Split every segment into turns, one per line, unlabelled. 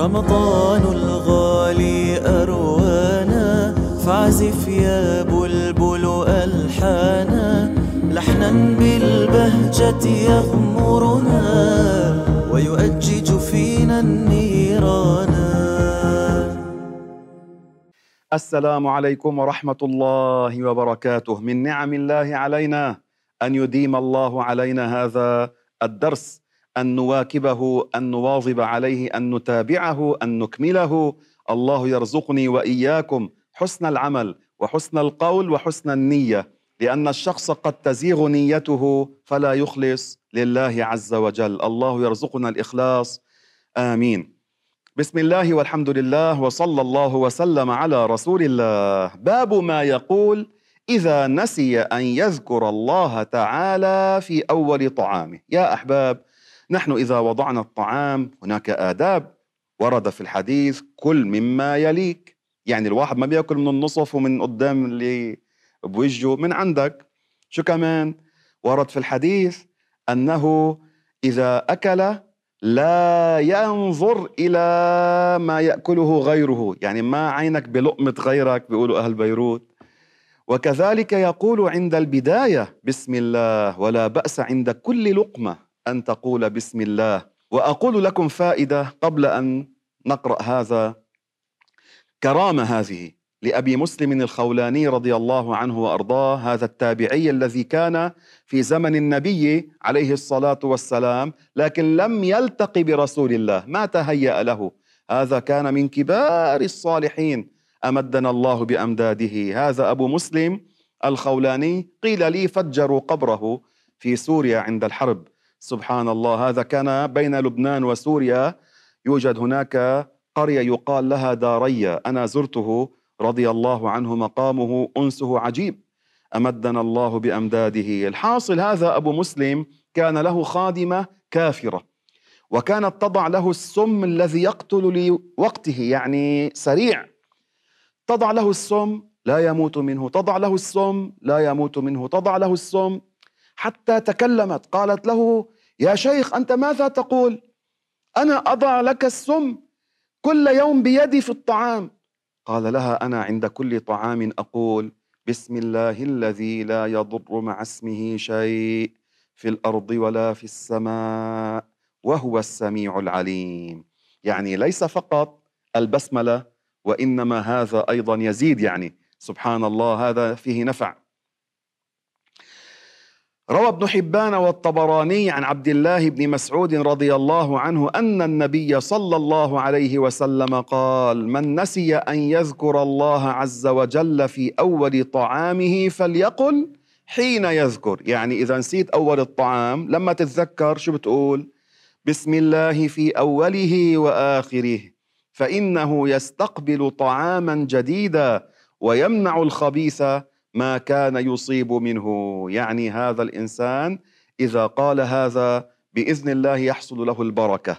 رمضان الغالي أروانا فاعزف يا بلبل ألحانا. لحنا بالبهجة يغمرنا ويؤجج فينا النيران.
السلام عليكم ورحمة الله وبركاته. من نعم الله علينا أن يديم الله علينا هذا الدرس. أن نواكبه أن نواظب عليه أن نتابعه أن نكمله. الله يرزقني وإياكم حسن العمل وحسن القول وحسن النية لأن الشخص قد تزيغ نيته فلا يخلص لله عز وجل. الله يرزقنا الإخلاص. آمين. بسم الله والحمد لله وصلى الله وسلم على رسول الله. باب ما يقول إذا نسي أن يذكر الله تعالى في أول طعامه. يا أحباب نحن إذا وضعنا الطعام هناك آداب ورد في الحديث كل مما يليك. يعني الواحد ما بيأكل من النصف ومن قدام اللي بوجهه من عندك. شو كمان؟ ورد في الحديث أنه إذا أكل لا ينظر إلى ما يأكله غيره. يعني ما عينك بلقمة غيرك بيقولوا أهل بيروت. وكذلك يقول عند البداية بسم الله. ولا بأس عند كل لقمة. أن تقول بسم الله. وأقول لكم فائدة قبل أن نقرأ هذا. كرامة هذه لأبي مسلم الخولاني رضي الله عنه وأرضاه هذا التابعي الذي كان في زمن النبي عليه الصلاة والسلام لكن لم يلتقي برسول الله. ما تهيأ له؟ هذا كان من كبار الصالحين. أمدنا الله بأمداده. هذا أبو مسلم الخولاني قيل لي فجروا قبره في سوريا عند الحرب. سبحان الله هذا كان بين لبنان وسوريا. يوجد هناك قرية يقال لها دارية. أنا زرته رضي الله عنه مقامه أنسه عجيب. أمدنا الله بأمداده. الحاصل هذا أبو مسلم كان له خادمة كافرة وكانت تضع له السم الذي يقتل لوقته يعني سريع. تضع له السم لا يموت منه. تضع له السم لا يموت منه. تضع له السم حتى تكلمت قالت له يا شيخ أنت ماذا تقول؟ أنا أضع لك السم كل يوم بيدي في الطعام. قال لها أنا عند كل طعام أقول بسم الله الذي لا يضر مع اسمه شيء في الأرض ولا في السماء وهو السميع العليم. يعني ليس فقط البسملة وإنما هذا أيضا يزيد يعني. سبحان الله هذا فيه نفع. روى ابن حبان والطبراني عن عبد الله بن مسعود رضي الله عنه أن النبي صلى الله عليه وسلم قال من نسي أن يذكر الله عز وجل في أول طعامه فليقل حين يذكر. يعني إذا نسيت أول الطعام لما تتذكر شو بتقول؟ بسم الله في أوله وآخره فإنه يستقبل طعاما جديدا ويمنع الخبيث ما كان يصيب منه. يعني هذا الإنسان إذا قال هذا بإذن الله يحصل له البركة.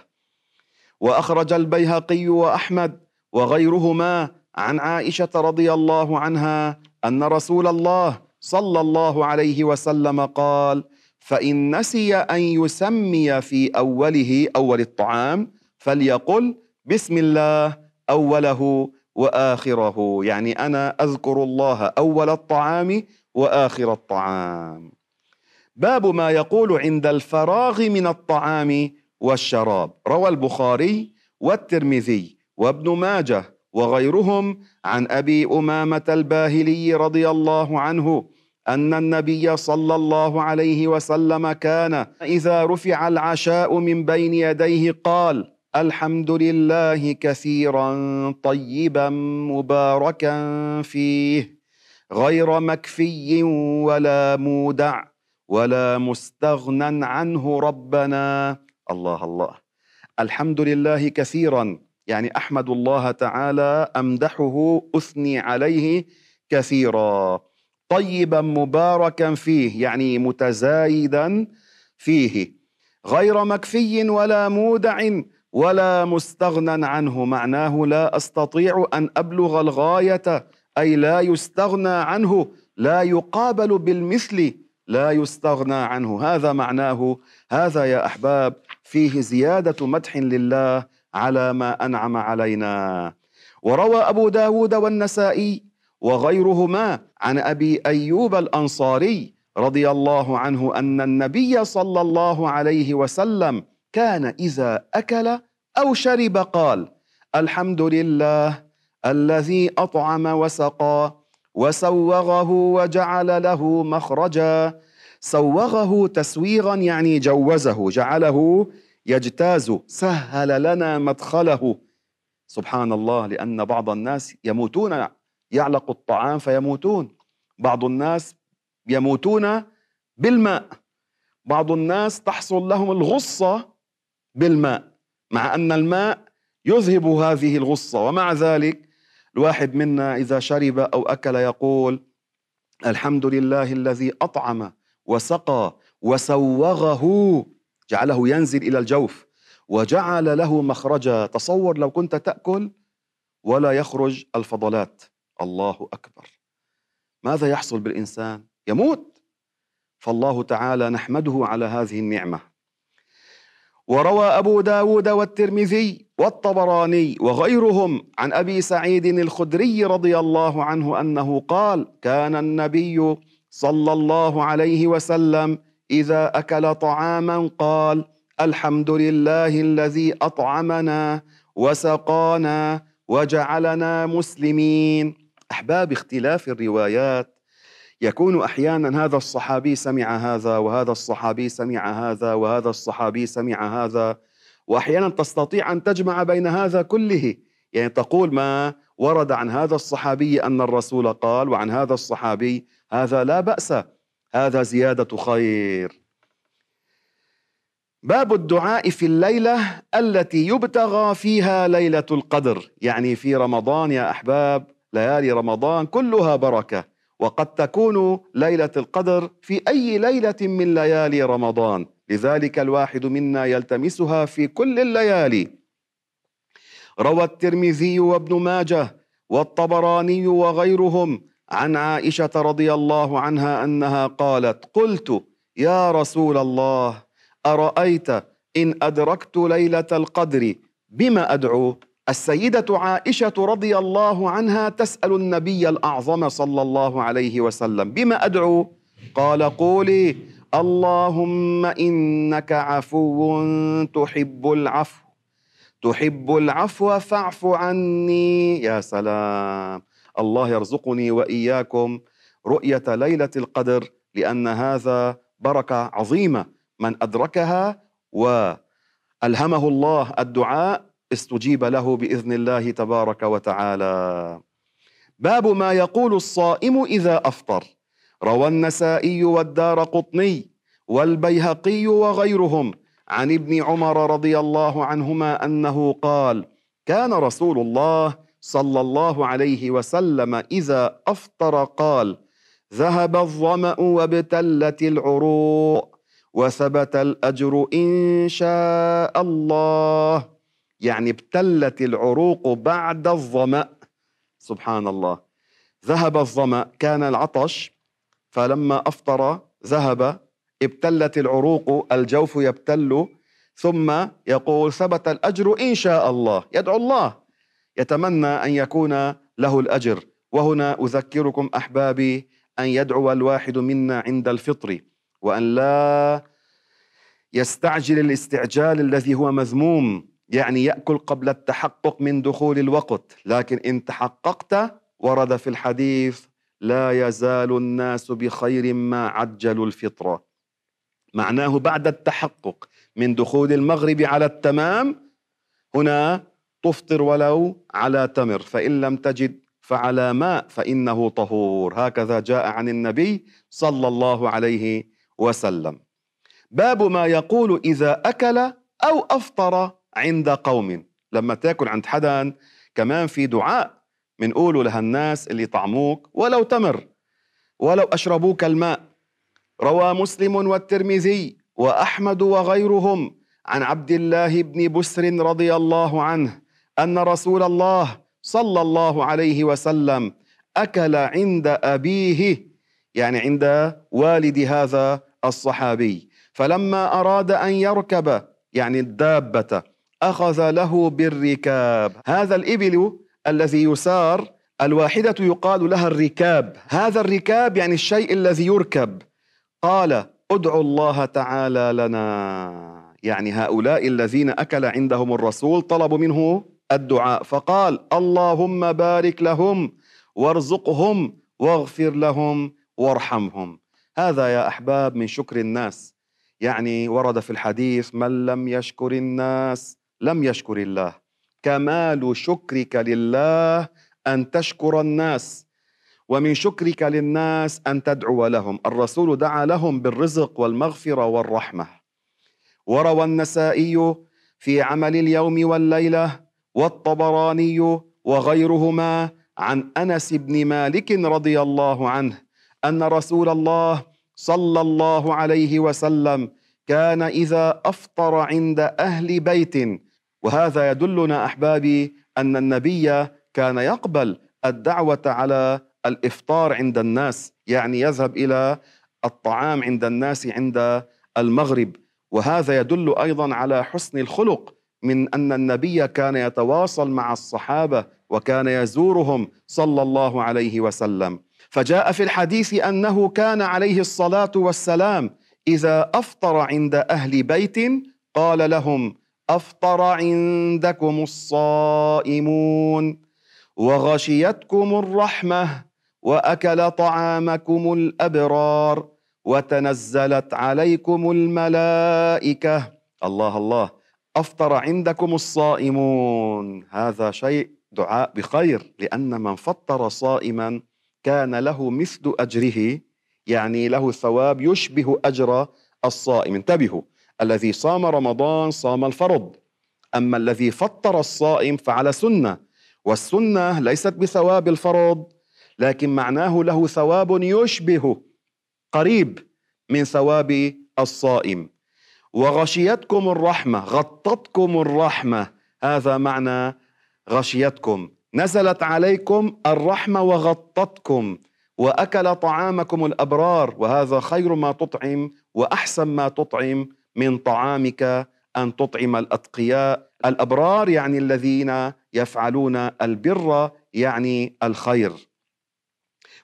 وأخرج البيهقي وأحمد وغيرهما عن عائشة رضي الله عنها أن رسول الله صلى الله عليه وسلم قال فإن نسي أن يسمي في أوله أول الطعام فليقل بسم الله أوله وآخره. يعني أنا أذكر الله أول الطعام وآخر الطعام. باب ما يقول عند الفراغ من الطعام والشراب. روى البخاري والترمذي وابن ماجه وغيرهم عن أبي أمامة الباهلي رضي الله عنه أن النبي صلى الله عليه وسلم كان إذا رفع العشاء من بين يديه قال الحمد لله كثيرا طيبا مباركا فيه. غير مكفي ولا مودع ولا مستغنى عنه ربنا. الله الله. الحمد لله كثيرا. يعني أحمد الله تعالى أمدحه أثني عليه كثيرا. طيبا مباركا فيه يعني متزايدا فيه. غير مكفي ولا مودع ولا مستغنى عنه. معناه لا أستطيع أن أبلغ الغاية أي لا يستغنى عنه لا يقابل بالمثل لا يستغنى عنه. هذا معناه هذا يا أحباب فيه زيادة مدح لله على ما أنعم علينا. وروى أبو داود والنسائي وغيرهما عن أبي أيوب الأنصاري رضي الله عنه أن النبي صلى الله عليه وسلم كان إذا أكل أو شرب قال الحمد لله الذي أطعم وسقى وسوغه وجعل له مخرجا. سوغه تسويغا يعني جوزه جعله يجتاز سهل لنا مدخله. سبحان الله لأن بعض الناس يموتون يعلق الطعام فيموتون. بعض الناس يموتون بالماء. بعض الناس تحصل لهم الغصة بالماء مع أن الماء يذهب هذه الغصة. ومع ذلك الواحد منا إذا شرب أو أكل يقول الحمد لله الذي أطعم وسقى وسوغه جعله ينزل إلى الجوف وجعل له مخرجا. تصور لو كنت تأكل ولا يخرج الفضلات. الله أكبر. ماذا يحصل بالإنسان؟ يموت. فالله تعالى نحمده على هذه النعمة. وروى أبو داود والترمذي والطبراني وغيرهم عن أبي سعيد الخدري رضي الله عنه أنه قال كان النبي صلى الله عليه وسلم إذا أكل طعاما قال الحمد لله الذي أطعمنا وسقانا وجعلنا مسلمين. أحباب اختلاف الروايات يكون أحيانا هذا الصحابي سمع هذا وهذا الصحابي سمع هذا وهذا الصحابي سمع هذا. وأحيانا تستطيع أن تجمع بين هذا كله. يعني تقول ما ورد عن هذا الصحابي أن الرسول قال وعن هذا الصحابي هذا لا بأس. هذا زيادة خير. باب الدعاء في الليلة التي يبتغى فيها ليلة القدر. يعني في رمضان يا أحباب ليالي رمضان كلها بركة. وقد تكون ليلة القدر في أي ليلة من ليالي رمضان. لذلك الواحد منا يلتمسها في كل الليالي. روى الترمذي وابن ماجه والطبراني وغيرهم عن عائشة رضي الله عنها أنها قالت قلت يا رسول الله أرأيت إن أدركت ليلة القدر بما أدعو؟ السيدة عائشة رضي الله عنها تسأل النبي الأعظم صلى الله عليه وسلم بما أدعو؟ قال قولي اللهم إنك عفو تحب العفو تحب العفو فاعف عني يا سلام الله يرزقني وإياكم رؤية ليلة القدر لأن هذا بركة عظيمة من أدركها وألهمه الله الدعاء استجيب له بإذن الله تبارك وتعالى. باب ما يقول الصائم إذا أفطر. روى النسائي والدار قطني والبيهقي وغيرهم عن ابن عمر رضي الله عنهما أنه قال كان رسول الله صلى الله عليه وسلم إذا أفطر قال ذهب الظمأ وابتلت العروق وثبت الأجر إن شاء الله. يعني ابتلت العروق بعد الظمأ. سبحان الله. ذهب الظمأ كان العطش فلما أفطر ذهب ابتلت العروق الجوف يبتل ثم يقول ثبت الأجر إن شاء الله يدعو الله يتمنى أن يكون له الأجر. وهنا أذكركم أحبابي أن يدعو الواحد منا عند الفطر وأن لا يستعجل الاستعجال الذي هو مذموم. يعني يأكل قبل التحقق من دخول الوقت. لكن إن تحققت ورد في الحديث لا يزال الناس بخير ما عجلوا الفطرة. معناه بعد التحقق من دخول المغرب على التمام هنا تفطر ولو على تمر فإن لم تجد فعلى ماء فإنه طهور. هكذا جاء عن النبي صلى الله عليه وسلم. باب ما يقول إذا أكل أو أفطر عند قوم. لما تاكل عند حدا كمان في دعاء بنقوله لهالناس اللي طعموك ولو تمر ولو أشربوك الماء. روى مسلم والترمذي وأحمد وغيرهم عن عبد الله بن بسر رضي الله عنه أن رسول الله صلى الله عليه وسلم أكل عند أبيه يعني عند والد هذا الصحابي. فلما أراد أن يركب يعني الدابة أخذ له بالركاب. هذا الإبل الذي يسار الواحدة يقال لها الركاب. هذا الركاب يعني الشيء الذي يركب. قال ادعوا الله تعالى لنا. يعني هؤلاء الذين أكل عندهم الرسول طلبوا منه الدعاء. فقال اللهم بارك لهم وارزقهم واغفر لهم وارحمهم. هذا يا أحباب من شكر الناس. يعني ورد في الحديث من لم يشكر الناس لم يشكر الله. كمال شكرك لله أن تشكر الناس ومن شكرك للناس أن تدعو لهم. الرسول دعا لهم بالرزق والمغفرة والرحمة. وروى النسائي في عمل اليوم والليلة والطبراني وغيرهما عن أنس بن مالك رضي الله عنه أن رسول الله صلى الله عليه وسلم كان إذا أفطر عند أهل بيت وهذا يدلنا أحبابي أن النبي كان يقبل الدعوة على الإفطار عند الناس يعني يذهب إلى الطعام عند الناس عند المغرب. وهذا يدل أيضا على حسن الخلق من أن النبي كان يتواصل مع الصحابة وكان يزورهم صلى الله عليه وسلم. فجاء في الحديث أنه كان عليه الصلاة والسلام إذا أفطر عند أهل بيت قال لهم أفطر عندكم الصائمون وغشيتكم الرحمة وأكل طعامكم الأبرار وتنزلت عليكم الملائكة. الله الله. أفطر عندكم الصائمون. هذا شيء دعاء بخير لأن من فطر صائما كان له مثل أجره يعني له ثواب يشبه أجر الصائم. انتبهوا الذي صام رمضان صام الفرض. أما الذي فطر الصائم فعلى سنة والسنة ليست بثواب الفرض لكن معناه له ثواب يشبه قريب من ثواب الصائم. وغشيتكم الرحمة غطتكم الرحمة. هذا معنى غشيتكم. نزلت عليكم الرحمة وغطتكم وأكل طعامكم الأبرار وهذا خير ما تطعم وأحسن ما تطعم. من طعامك أن تطعم الأتقياء الأبرار يعني الذين يفعلون البر يعني الخير.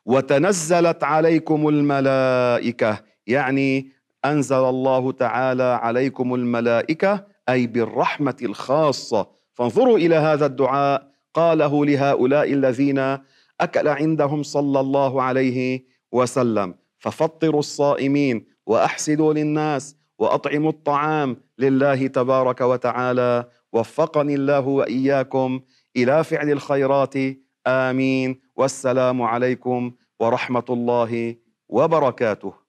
وتنزلت عليكم الملائكة يعني أنزل الله تعالى عليكم الملائكة أي بالرحمة الخاصة. فانظروا إلى هذا الدعاء. قاله لهؤلاء الذين أكل عندهم صلى الله عليه وسلم. ففطروا الصائمين وأحسدوا للناس. واطعموا الطعام لله تبارك وتعالى وفقني الله وإياكم إلى فعل الخيرات. آمين. والسلام عليكم ورحمة الله وبركاته.